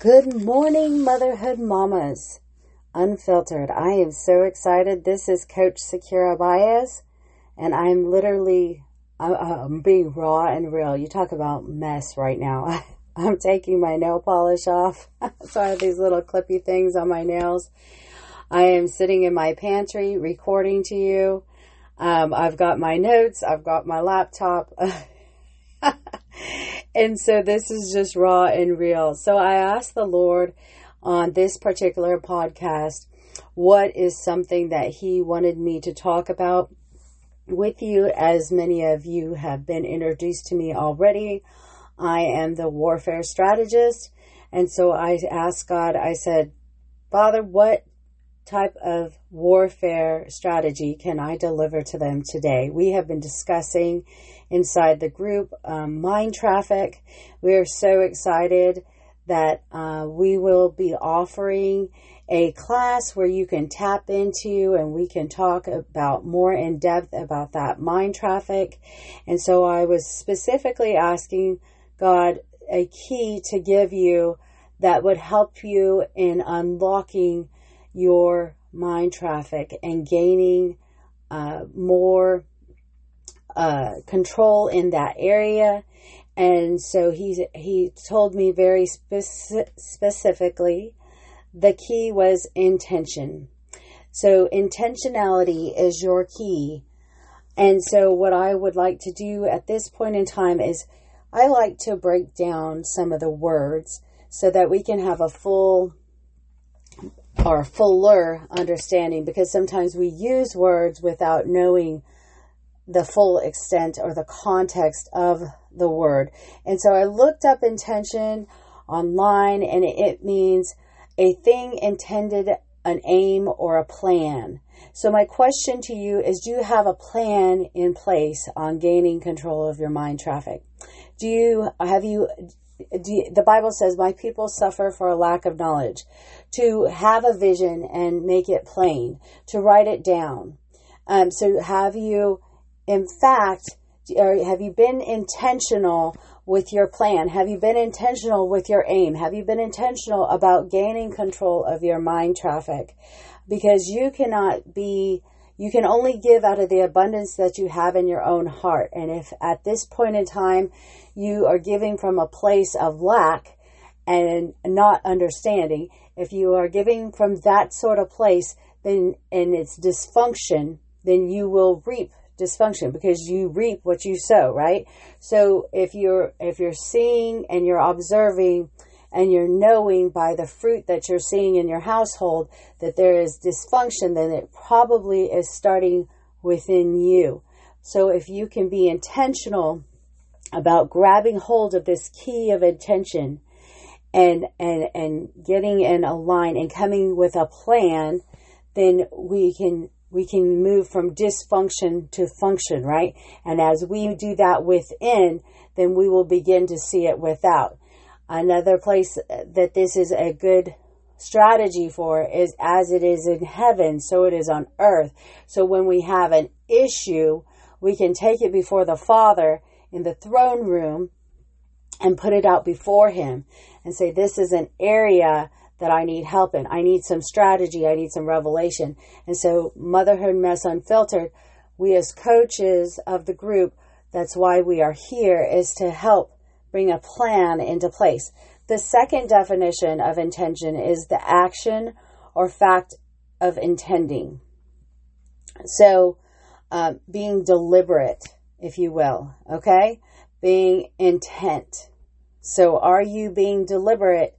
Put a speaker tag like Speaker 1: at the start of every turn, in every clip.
Speaker 1: Good morning, Motherhood Mamas. Unfiltered. I am so excited. This is Coach Sakira Baez, and I'm literally I'm being raw and real. You talk about mess right now. I'm taking my nail polish off, so I have these little clippy things on my nails. I am sitting in my pantry recording to you. Um, I've got my notes. I've got my laptop. and so this is just raw and real. So I asked the Lord on this particular podcast what is something that He wanted me to talk about with you, as many of you have been introduced to me already. I am the warfare strategist. And so I asked God, I said, Father, what type of warfare strategy can I deliver to them today? We have been discussing inside the group um, mind traffic. We are so excited that uh, we will be offering a class where you can tap into and we can talk about more in depth about that mind traffic. And so I was specifically asking God a key to give you that would help you in unlocking your mind traffic and gaining uh, more uh, control in that area. And so he he told me very speci- specifically the key was intention. So intentionality is your key. And so what I would like to do at this point in time is I like to break down some of the words so that we can have a full or fuller understanding because sometimes we use words without knowing the full extent or the context of the word. And so I looked up intention online and it means a thing intended, an aim, or a plan. So my question to you is do you have a plan in place on gaining control of your mind traffic? Do you have you the Bible says, My people suffer for a lack of knowledge. To have a vision and make it plain, to write it down. Um, so, have you, in fact, or have you been intentional with your plan? Have you been intentional with your aim? Have you been intentional about gaining control of your mind traffic? Because you cannot be you can only give out of the abundance that you have in your own heart. And if at this point in time you are giving from a place of lack and not understanding, if you are giving from that sort of place, then and it's dysfunction, then you will reap dysfunction because you reap what you sow, right? So if you're if you're seeing and you're observing and you're knowing by the fruit that you're seeing in your household that there is dysfunction, then it probably is starting within you. So if you can be intentional about grabbing hold of this key of intention and and and getting in a line and coming with a plan, then we can we can move from dysfunction to function, right? And as we do that within, then we will begin to see it without. Another place that this is a good strategy for is as it is in heaven, so it is on earth. So when we have an issue, we can take it before the Father in the throne room and put it out before Him and say, This is an area that I need help in. I need some strategy. I need some revelation. And so, Motherhood Mess Unfiltered, we as coaches of the group, that's why we are here, is to help bring a plan into place. The second definition of intention is the action or fact of intending. So, uh, being deliberate, if you will, okay? Being intent. So, are you being deliberate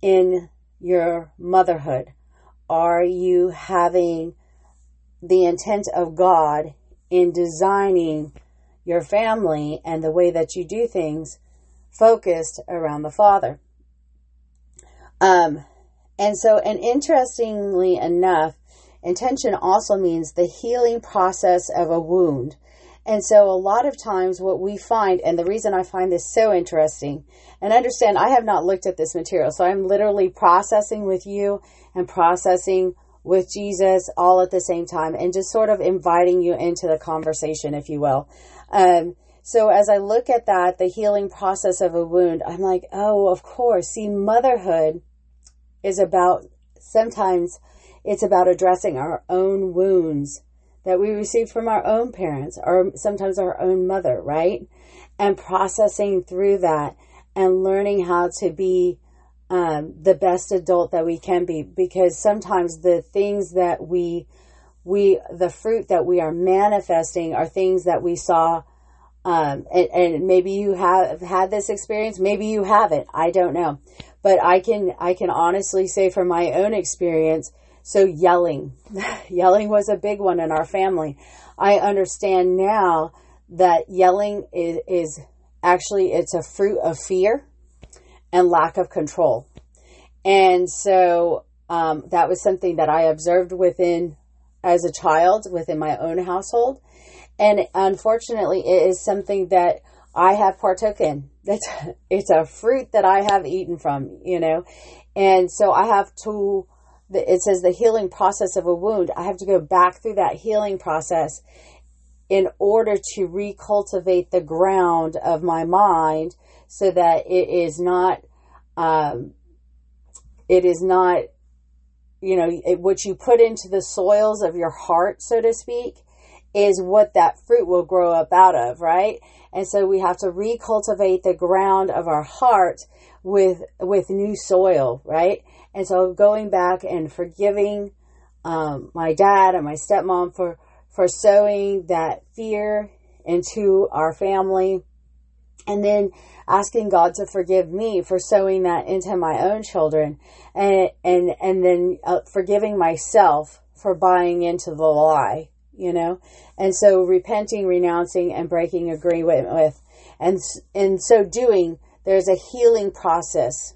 Speaker 1: in your motherhood? Are you having the intent of God in designing your family and the way that you do things focused around the Father. Um, and so, and interestingly enough, intention also means the healing process of a wound. And so, a lot of times, what we find, and the reason I find this so interesting, and understand I have not looked at this material, so I'm literally processing with you and processing with Jesus all at the same time, and just sort of inviting you into the conversation, if you will. Um, so as I look at that, the healing process of a wound, I'm like, oh, of course. See, motherhood is about sometimes it's about addressing our own wounds that we received from our own parents or sometimes our own mother, right? And processing through that and learning how to be um, the best adult that we can be because sometimes the things that we we the fruit that we are manifesting are things that we saw um, and, and maybe you have had this experience maybe you haven't i don't know. But i can i can honestly say from my own experience so yelling yelling was a big one in our family. I understand now that yelling is, is actually it's a fruit of fear and lack of control. And so um, that was something that i observed within as a child within my own household. And unfortunately, it is something that I have partook in. It's, it's a fruit that I have eaten from, you know. And so I have to, it says the healing process of a wound. I have to go back through that healing process in order to recultivate the ground of my mind so that it is not, um, it is not you know, it, what you put into the soils of your heart, so to speak, is what that fruit will grow up out of, right? And so we have to recultivate the ground of our heart with with new soil, right? And so going back and forgiving um, my dad and my stepmom for for sowing that fear into our family, and then asking God to forgive me for sowing that into my own children and and and then uh, forgiving myself for buying into the lie you know? And so repenting renouncing and breaking agreement with and in so doing there's a healing process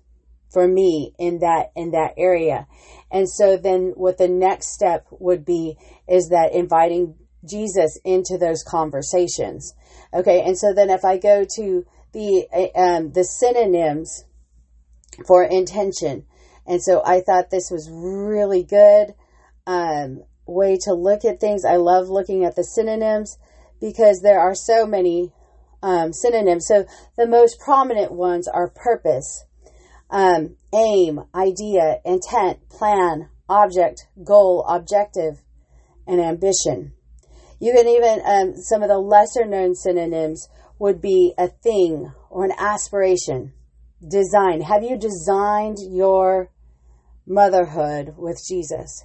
Speaker 1: for me in that in that area. And so then what the next step would be is that inviting Jesus into those conversations. Okay and so then if i go to the um, the synonyms for intention. And so I thought this was really good. Um, way to look at things. I love looking at the synonyms because there are so many um, synonyms. So the most prominent ones are purpose, um, aim, idea, intent, plan, object, goal, objective, and ambition. You can even, um, some of the lesser known synonyms would be a thing or an aspiration. Design. Have you designed your motherhood with Jesus?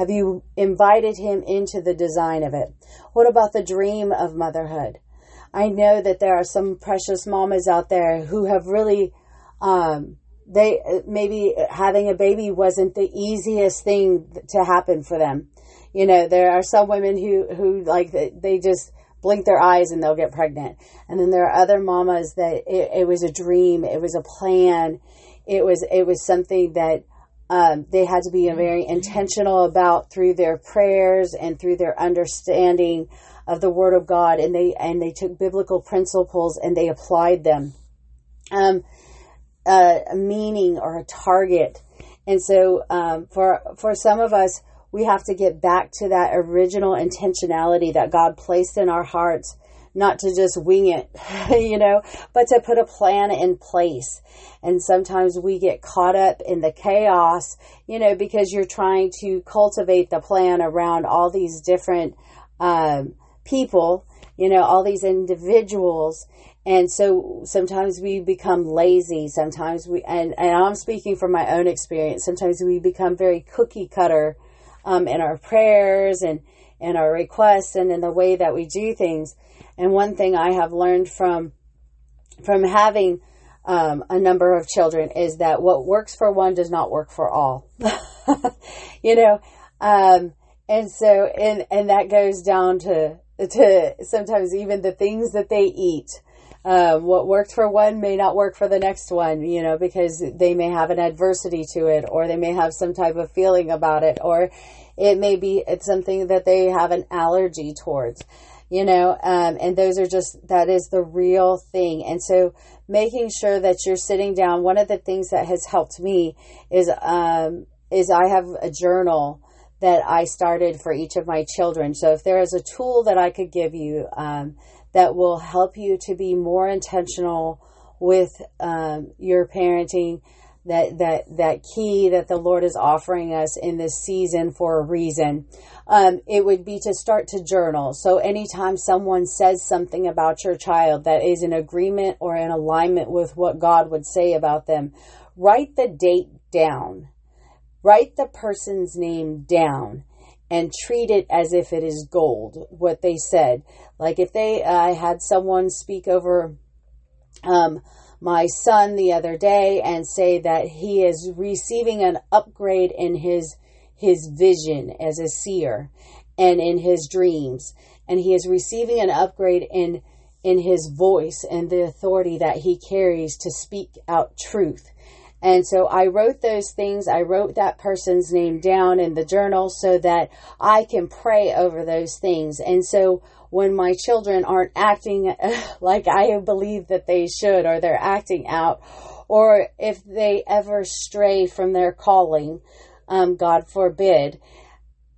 Speaker 1: Have you invited him into the design of it? What about the dream of motherhood? I know that there are some precious mamas out there who have really, um, they maybe having a baby wasn't the easiest thing to happen for them. You know, there are some women who who like they just blink their eyes and they'll get pregnant. And then there are other mamas that it, it was a dream, it was a plan, it was it was something that um, they had to be very intentional about through their prayers and through their understanding of the Word of God, and they and they took biblical principles and they applied them. Um, uh, a meaning or a target, and so um, for for some of us, we have to get back to that original intentionality that God placed in our hearts, not to just wing it, you know, but to put a plan in place. And sometimes we get caught up in the chaos, you know, because you're trying to cultivate the plan around all these different um, people, you know, all these individuals. And so sometimes we become lazy. Sometimes we, and, and I'm speaking from my own experience, sometimes we become very cookie cutter um, in our prayers and and our requests and in the way that we do things. And one thing I have learned from from having um, a number of children is that what works for one does not work for all. you know, um, and so and and that goes down to to sometimes even the things that they eat. Um, what worked for one may not work for the next one, you know, because they may have an adversity to it, or they may have some type of feeling about it, or it may be it's something that they have an allergy towards, you know, um, and those are just that is the real thing. And so, making sure that you're sitting down. One of the things that has helped me is um, is I have a journal that I started for each of my children. So if there is a tool that I could give you, um, that will help you to be more intentional with um, your parenting that that that key that the Lord is offering us in this season for a reason. Um, it would be to start to journal. So anytime someone says something about your child that is in agreement or in alignment with what God would say about them, write the date down. Write the person's name down and treat it as if it is gold, what they said. Like if they, I had someone speak over, um, my son the other day and say that he is receiving an upgrade in his his vision as a seer and in his dreams. And he is receiving an upgrade in in his voice and the authority that he carries to speak out truth and so I wrote those things. I wrote that person's name down in the journal so that I can pray over those things. And so when my children aren't acting like I believe that they should, or they're acting out, or if they ever stray from their calling, um, God forbid,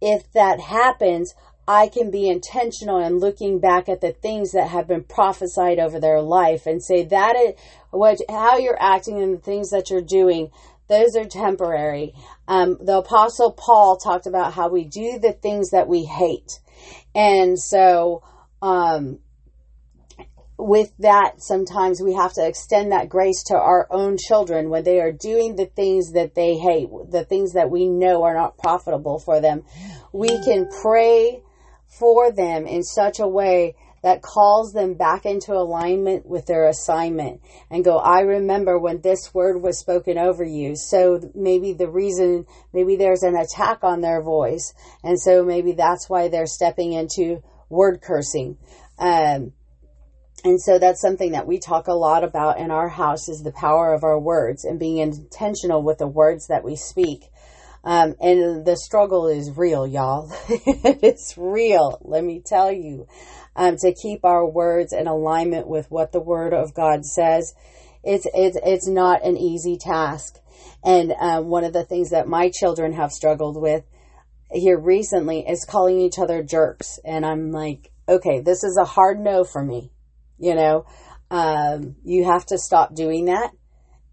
Speaker 1: if that happens, I can be intentional in looking back at the things that have been prophesied over their life and say that is what how you're acting and the things that you're doing those are temporary. Um, the apostle Paul talked about how we do the things that we hate. And so, um, with that, sometimes we have to extend that grace to our own children when they are doing the things that they hate, the things that we know are not profitable for them. We can pray for them in such a way that calls them back into alignment with their assignment and go, I remember when this word was spoken over you. So maybe the reason, maybe there's an attack on their voice. And so maybe that's why they're stepping into word cursing. Um, and so that's something that we talk a lot about in our house is the power of our words and being intentional with the words that we speak. Um, and the struggle is real, y'all. it's real. Let me tell you um, to keep our words in alignment with what the Word of God says. It's it's it's not an easy task, and um, one of the things that my children have struggled with here recently is calling each other jerks, and I'm like, okay, this is a hard no for me. You know, um, you have to stop doing that.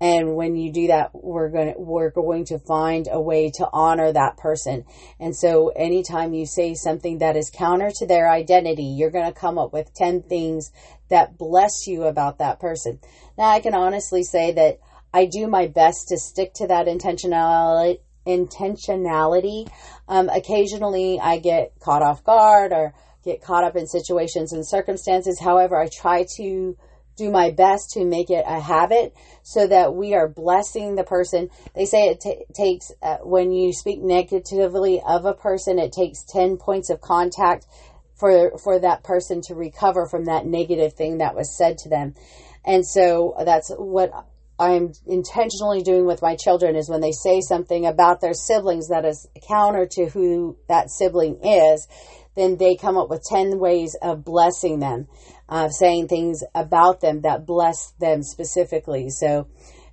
Speaker 1: And when you do that, we're going to, we're going to find a way to honor that person. And so anytime you say something that is counter to their identity, you're going to come up with 10 things that bless you about that person. Now I can honestly say that I do my best to stick to that intentionality, intentionality. Um, occasionally I get caught off guard or get caught up in situations and circumstances. However, I try to do my best to make it a habit so that we are blessing the person. They say it t- takes, uh, when you speak negatively of a person, it takes 10 points of contact for, for that person to recover from that negative thing that was said to them. And so that's what I'm intentionally doing with my children is when they say something about their siblings that is counter to who that sibling is, then they come up with 10 ways of blessing them uh, saying things about them that bless them specifically. So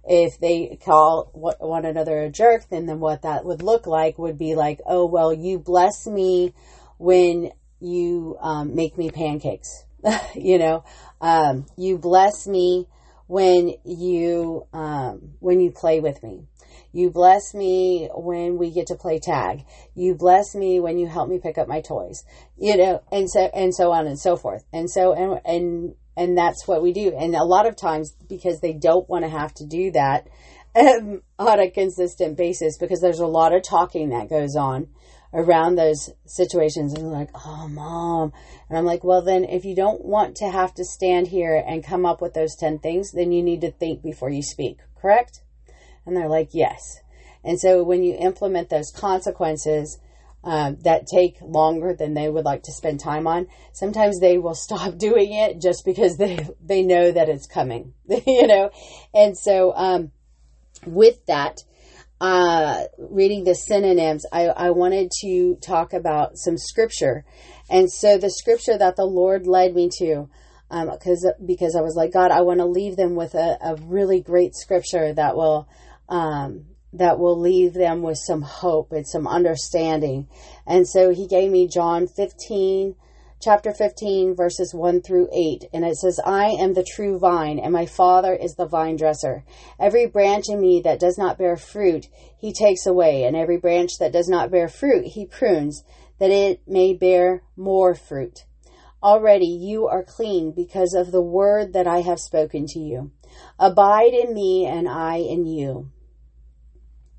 Speaker 1: if they call one another a jerk, then, then what that would look like would be like, oh, well, you bless me when you um, make me pancakes. you know, um, you bless me when you um, when you play with me. You bless me when we get to play tag. You bless me when you help me pick up my toys. You know, and so and so on and so forth. And so and and and that's what we do. And a lot of times because they don't want to have to do that um, on a consistent basis because there's a lot of talking that goes on around those situations and like, oh, mom. And I'm like, well, then if you don't want to have to stand here and come up with those 10 things, then you need to think before you speak, correct? And they're like, yes. And so when you implement those consequences um, that take longer than they would like to spend time on, sometimes they will stop doing it just because they, they know that it's coming, you know? And so, um, with that, uh, reading the synonyms, I, I wanted to talk about some scripture. And so the scripture that the Lord led me to, because um, because I was like, God, I want to leave them with a, a really great scripture that will um, that will leave them with some hope and some understanding. And so he gave me John 15, chapter 15, verses 1 through 8. And it says, I am the true vine, and my Father is the vine dresser. Every branch in me that does not bear fruit, he takes away, and every branch that does not bear fruit, he prunes, that it may bear more fruit. Already you are clean because of the word that I have spoken to you. Abide in me, and I in you.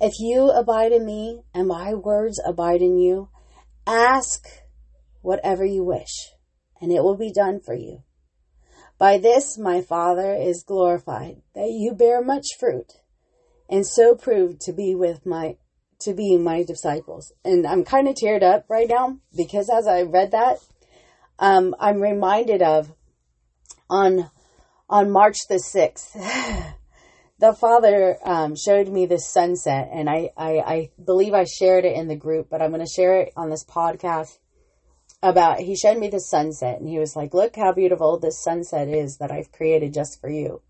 Speaker 1: If you abide in me, and my words abide in you, ask whatever you wish, and it will be done for you. By this my Father is glorified, that you bear much fruit, and so prove to be with my to be my disciples. And I'm kind of teared up right now because as I read that, um, I'm reminded of on on March the sixth. the father um, showed me this sunset, and I, I, I believe I shared it in the group, but I'm going to share it on this podcast. About he showed me the sunset, and he was like, "Look how beautiful this sunset is that I've created just for you."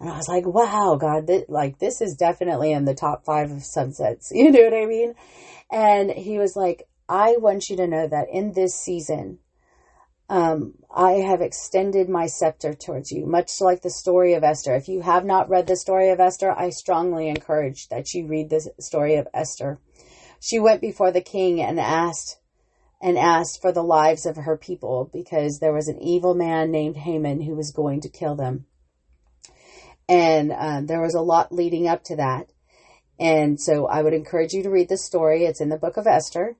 Speaker 1: And I was like, "Wow, God, th- like this is definitely in the top five of sunsets." You know what I mean? And he was like, "I want you to know that in this season." Um, I have extended my scepter towards you, much like the story of Esther. If you have not read the story of Esther, I strongly encourage that you read the story of Esther. She went before the king and asked and asked for the lives of her people because there was an evil man named Haman who was going to kill them. And um, there was a lot leading up to that. And so I would encourage you to read the story. It's in the book of Esther.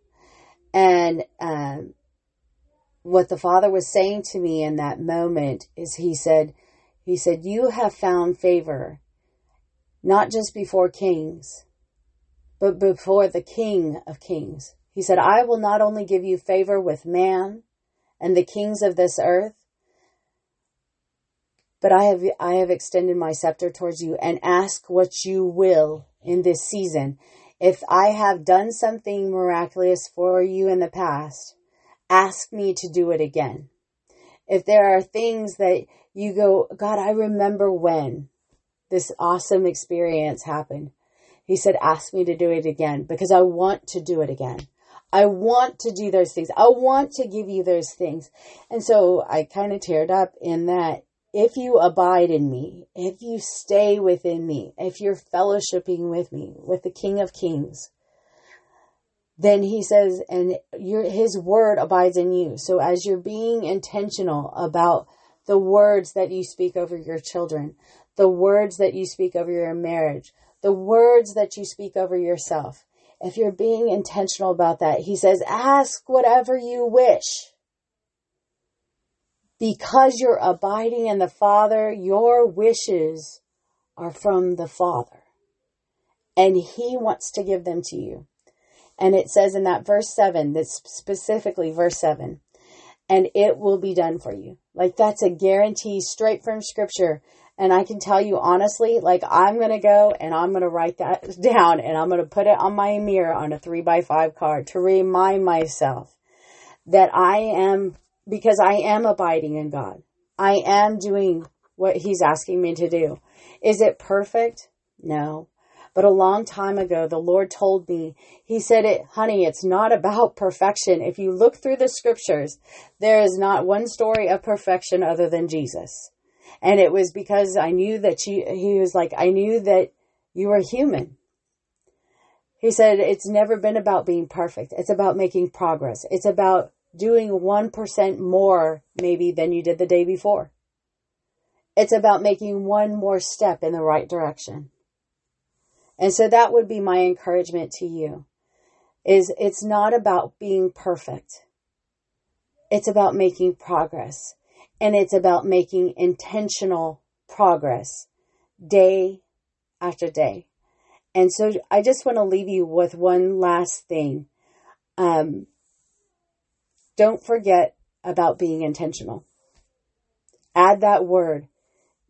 Speaker 1: And um, what the father was saying to me in that moment is he said, he said, you have found favor, not just before kings, but before the king of kings. He said, I will not only give you favor with man and the kings of this earth, but I have, I have extended my scepter towards you and ask what you will in this season. If I have done something miraculous for you in the past, ask me to do it again. If there are things that you go, God, I remember when this awesome experience happened. He said, ask me to do it again because I want to do it again. I want to do those things. I want to give you those things. And so I kind of teared up in that if you abide in me, if you stay within me, if you're fellowshipping with me, with the King of Kings, then he says, and your, his word abides in you. So as you're being intentional about the words that you speak over your children, the words that you speak over your marriage, the words that you speak over yourself, if you're being intentional about that, he says, ask whatever you wish. Because you're abiding in the Father, your wishes are from the Father. And he wants to give them to you. And it says in that verse 7, that's specifically verse 7, and it will be done for you. Like that's a guarantee straight from scripture. And I can tell you honestly, like I'm going to go and I'm going to write that down and I'm going to put it on my mirror on a three by five card to remind myself that I am, because I am abiding in God. I am doing what he's asking me to do. Is it perfect? No. But a long time ago, the Lord told me, He said it, honey, it's not about perfection. If you look through the scriptures, there is not one story of perfection other than Jesus. And it was because I knew that you, He was like, I knew that you were human. He said, it's never been about being perfect. It's about making progress. It's about doing 1% more maybe than you did the day before. It's about making one more step in the right direction. And so that would be my encouragement to you is it's not about being perfect. It's about making progress and it's about making intentional progress day after day. And so I just want to leave you with one last thing. Um, don't forget about being intentional. add that word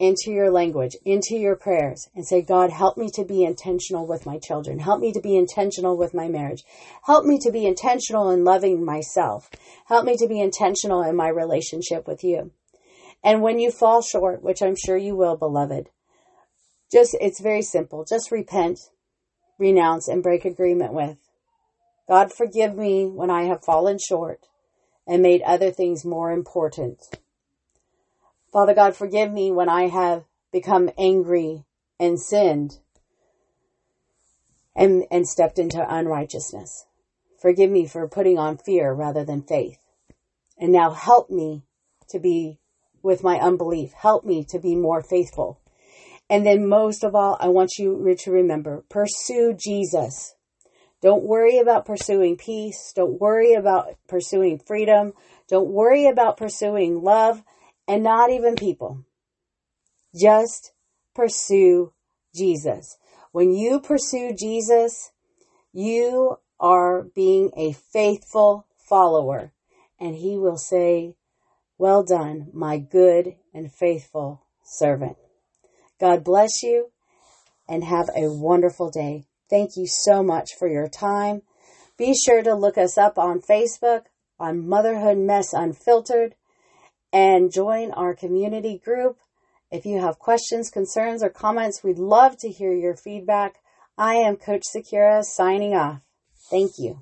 Speaker 1: into your language, into your prayers, and say, God, help me to be intentional with my children. Help me to be intentional with my marriage. Help me to be intentional in loving myself. Help me to be intentional in my relationship with you. And when you fall short, which I'm sure you will, beloved, just, it's very simple. Just repent, renounce, and break agreement with. God, forgive me when I have fallen short and made other things more important. Father God, forgive me when I have become angry and sinned and, and stepped into unrighteousness. Forgive me for putting on fear rather than faith. And now help me to be with my unbelief. Help me to be more faithful. And then most of all, I want you to remember, pursue Jesus. Don't worry about pursuing peace. Don't worry about pursuing freedom. Don't worry about pursuing love and not even people. Just pursue Jesus. When you pursue Jesus, you are being a faithful follower, and he will say, Well done, my good and faithful servant. God bless you and have a wonderful day. Thank you so much for your time. Be sure to look us up on Facebook on Motherhood Mess Unfiltered and join our community group. If you have questions, concerns, or comments, we'd love to hear your feedback. I am Coach Sakira signing off. Thank you.